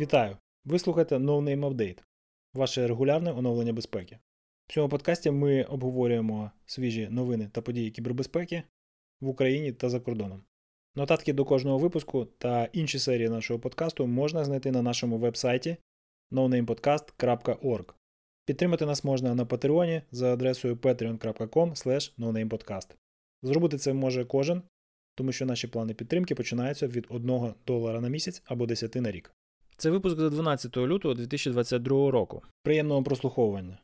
Вітаю! Ви слухаєте No Name Update, ваше регулярне оновлення безпеки. В цьому подкасті ми обговорюємо свіжі новини та події кібербезпеки в Україні та за кордоном. Нотатки до кожного випуску та інші серії нашого подкасту можна знайти на нашому веб-сайті nonamepodcast.org. Підтримати нас можна на Патреоні за адресою patreon.com. Зробити це може кожен, тому що наші плани підтримки починаються від 1 долара на місяць або 10 на рік. Це випуск за 12 лютого 2022 року. Приємного прослуховування.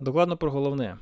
Докладно про головне.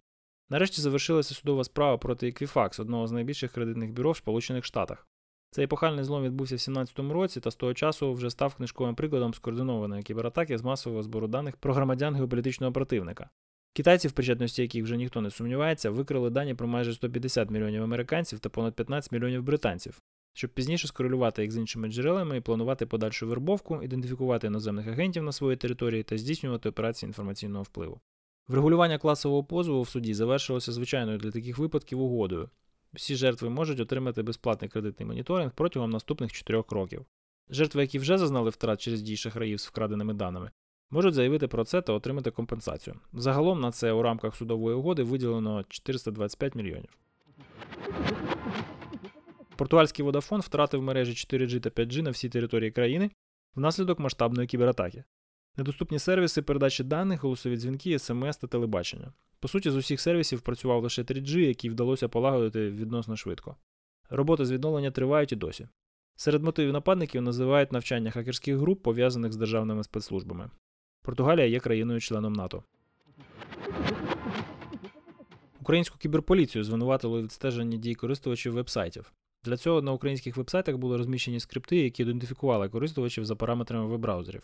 Нарешті завершилася судова справа проти Equifax, одного з найбільших кредитних бюро в Сполучених Штатах. Цей епохальний злом відбувся в 2017 році та з того часу вже став книжковим прикладом скоординованої кібератаки з масового збору даних про громадян геополітичного противника. Китайці, в причетності яких вже ніхто не сумнівається, викрили дані про майже 150 мільйонів американців та понад 15 мільйонів британців, щоб пізніше скорелювати їх з іншими джерелами і планувати подальшу вербовку, ідентифікувати іноземних агентів на своїй території та здійснювати операції інформаційного впливу. Врегулювання класового позову в суді завершилося звичайною для таких випадків угодою. Всі жертви можуть отримати безплатний кредитний моніторинг протягом наступних 4 років. Жертви, які вже зазнали втрат через дії шахраїв з вкраденими даними, можуть заявити про це та отримати компенсацію. Загалом на це у рамках судової угоди виділено 425 мільйонів. Португальський Водафон втратив мережі 4G та 5G на всій території країни внаслідок масштабної кібератаки. Недоступні сервіси передачі даних, голосові дзвінки, смс та телебачення. По суті, з усіх сервісів працював лише 3G, який вдалося полагодити відносно швидко. Роботи з відновлення тривають і досі. Серед мотивів нападників називають навчання хакерських груп, пов'язаних з державними спецслужбами. Португалія є країною-членом НАТО. Українську кіберполіцію звинуватили у відстеженні дій користувачів вебсайтів. Для цього на українських вебсайтах були розміщені скрипти, які ідентифікували користувачів за параметрами веб-браузерів.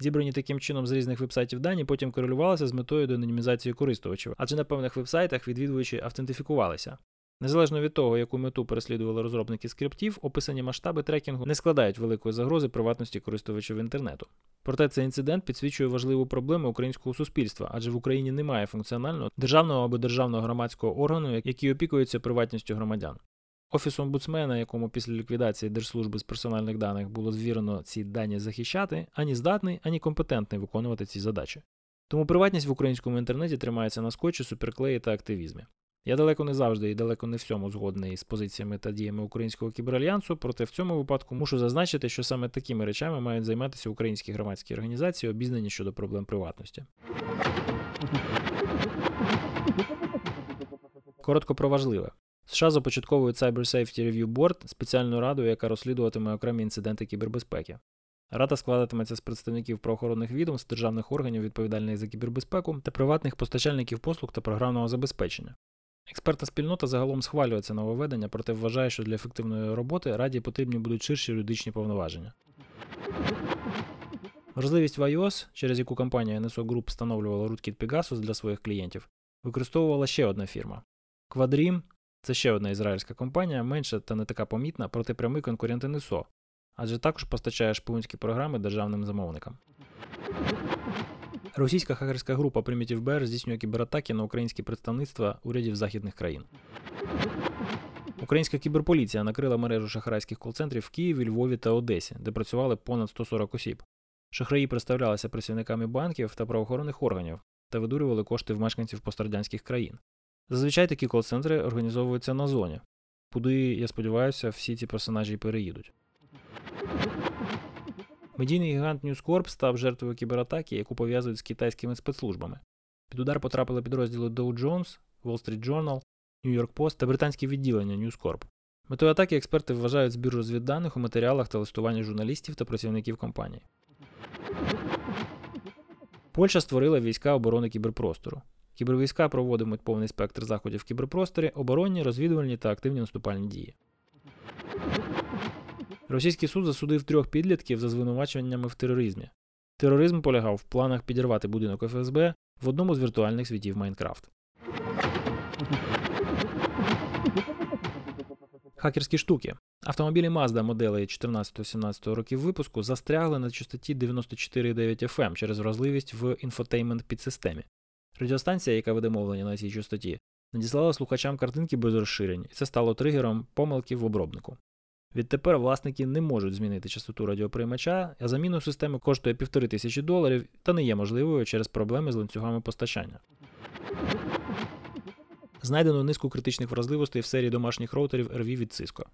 Зібрані таким чином з різних вебсайтів дані потім корелювалися з метою денонімізації користувачів, адже на певних вебсайтах відвідувачі автентифікувалися. Незалежно від того, яку мету переслідували розробники скриптів, описані масштаби трекінгу не складають великої загрози приватності користувачів інтернету. Проте цей інцидент підсвічує важливу проблему українського суспільства, адже в Україні немає функціонального державного або державного громадського органу, який опікується приватністю громадян. Офіс омбудсмена, якому після ліквідації Держслужби з персональних даних було звірено ці дані захищати, ані здатний, ані компетентний виконувати ці задачі. Тому приватність в українському інтернеті тримається на скотчі, суперклеї та активізмі. Я далеко не завжди і далеко не всьому згодний з позиціями та діями українського кіберальянсу, проте в цьому випадку мушу зазначити, що саме такими речами мають займатися українські громадські організації, обізнані щодо проблем приватності. Коротко про важливе. США започатковують Cyber Safety Review Board спеціальну раду, яка розслідуватиме окремі інциденти кібербезпеки. Рада складатиметься з представників правоохоронних відомств, державних органів, відповідальних за кібербезпеку та приватних постачальників послуг та програмного забезпечення. Експертна спільнота загалом схвалює це нововведення, проте вважає, що для ефективної роботи раді потрібні будуть ширші юридичні повноваження. Вразливість в iOS, через яку компанія NSO Group встановлювала rootkit Pegasus для своїх клієнтів, використовувала ще одна фірма. Quadrim це ще одна ізраїльська компанія, менша та не така помітна, проте прямий конкурент NSO, адже також постачає шпигунські програми державним замовникам. Російська хакерська група Primitive Bear здійснює кібератаки на українські представництва урядів західних країн. Українська кіберполіція накрила мережу шахрайських кол-центрів в Києві, Львові та Одесі, де працювали понад 140 осіб. Шахраї представлялися працівниками банків та правоохоронних органів та видурювали кошти в мешканців пострадянських країн. Зазвичай такі кол-центри організовуються на зоні, куди, я сподіваюся, всі ці персонажі переїдуть. Медійний гігант News Corp став жертвою кібератаки, яку пов'язують з китайськими спецслужбами. Під удар потрапили підрозділи Dow Jones, Wall Street Journal, New York Post та британське відділення News Corp. Метою атаки експерти вважають збір розвідданих у матеріалах та листування журналістів та працівників компанії. Польща створила війська оборони кіберпростору. Кібервійська проводитимуть повний спектр заходів в кіберпросторі, оборонні, розвідувальні та активні наступальні дії. Російський суд засудив трьох підлітків за звинуваченнями в тероризмі. Тероризм полягав в планах підірвати будинок ФСБ в одному з віртуальних світів Майнкрафт. Хакерські штуки. Автомобілі Mazda моделей 14-17 років випуску застрягли на частоті 94,9 FM через вразливість в інфотеймент підсистемі. Радіостанція, яка веде мовлення на цій частоті, надіслала слухачам картинки без розширень, і це стало тригером помилки в обробнику. Відтепер власники не можуть змінити частоту радіоприймача, а заміну системи коштує півтори тисячі доларів та не є можливою через проблеми з ланцюгами постачання. Знайдено низку критичних вразливостей в серії домашніх роутерів RV від Cisco.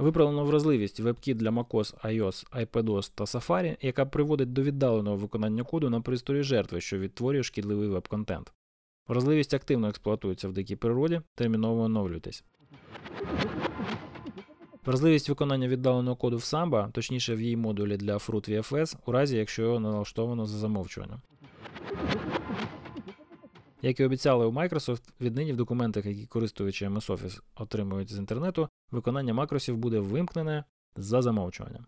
Виправлено вразливість WebKit для macOS, iOS, iPadOS та Safari, яка приводить до віддаленого виконання коду на пристрої жертви, що відтворює шкідливий веб-контент. Вразливість активно експлуатується в дикій природі, терміново оновлюйтесь. Вразливість виконання віддаленого коду в Samba, точніше в її модулі для Fruit VFS, у разі якщо його налаштовано за замовчуванням. Як і обіцяли у Microsoft, віднині в документах, які користувачі MS Office отримують з інтернету, виконання макросів буде вимкнене за замовчуванням.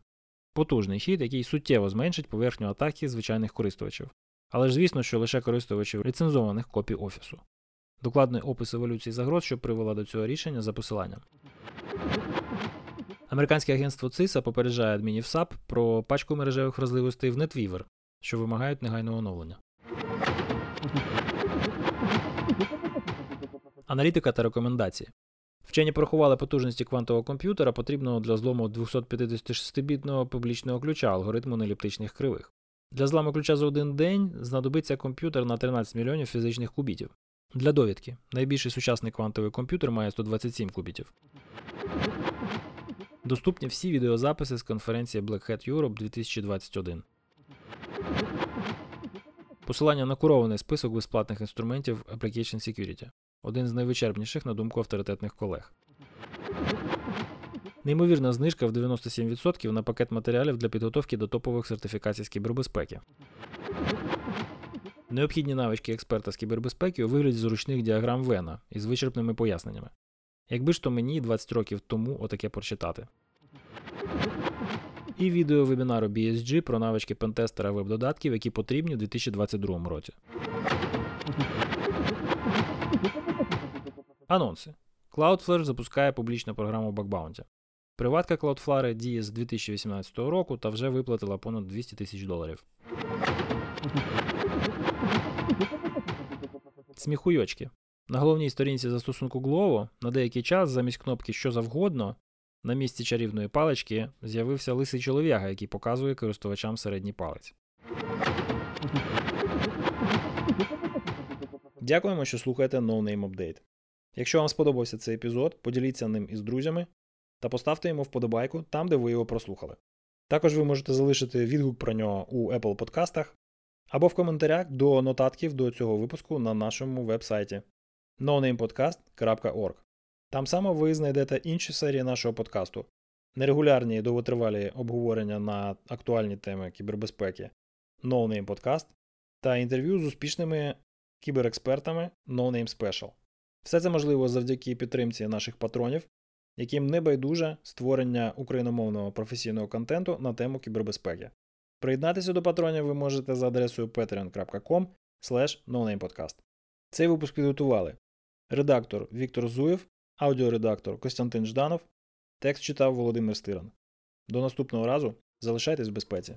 Потужний хід, який суттєво зменшить поверхню атаки звичайних користувачів. Але ж звісно, що лише користувачів ліцензованих копій Офісу. Докладний опис еволюції загроз, що привела до цього рішення за посиланням. Американське агентство CISA попереджає адмінів SAP про пачку мережевих вразливостей в NetWeaver, що вимагають негайного оновлення. Аналітика та рекомендації. Вчені порахували потужності квантового комп'ютера, потрібного для злому 256-бітного публічного ключа алгоритму неліптичних кривих. Для зламу ключа за один день знадобиться комп'ютер на 13 мільйонів фізичних кубітів. Для довідки, найбільший сучасний квантовий комп'ютер має 127 кубітів. Доступні всі відеозаписи з конференції Black Hat Europe 2021. Посилання на курований список безплатних інструментів Application Security один з найвичерпніших на думку авторитетних колег. Неймовірна знижка в 97% на пакет матеріалів для підготовки до топових сертифікацій з кібербезпеки. Необхідні навички експерта з кібербезпеки у вигляді зручних діаграм Вена із вичерпними поясненнями. Якби ж то мені 20 років тому отаке прочитати. І відео вебінару BSG про навички пентестера веб-додатків, які потрібні у 2022 році. Анонси. Cloudflare запускає публічну програму Bugbounty. Приватка Cloudflare діє з 2018 року та вже виплатила понад 200 тисяч доларів. Сміхуйочки. На головній сторінці застосунку Glovo на деякий час замість кнопки Що завгодно на місці чарівної палички з'явився лисий чолов'яга, який показує користувачам середній палець. Дякуємо, що слухаєте No Name Update. Якщо вам сподобався цей епізод, поділіться ним із друзями та поставте йому вподобайку там, де ви його прослухали. Також ви можете залишити відгук про нього у Apple подкастах або в коментарях до нотатків до цього випуску на нашому веб-сайті nonamepodcast.org. Там само ви знайдете інші серії нашого подкасту, нерегулярні і довготривалі обговорення на актуальні теми кібербезпеки No Name Podcast та інтерв'ю з успішними кіберекспертами No Name Special. Все це можливо завдяки підтримці наших патронів, яким не байдуже створення україномовного професійного контенту на тему кібербезпеки. Приєднатися до патронів ви можете за адресою patreon.com. Цей випуск підготували редактор Віктор Зуєв, аудіоредактор Костянтин Жданов, текст читав Володимир Стиран. До наступного разу залишайтесь в безпеці.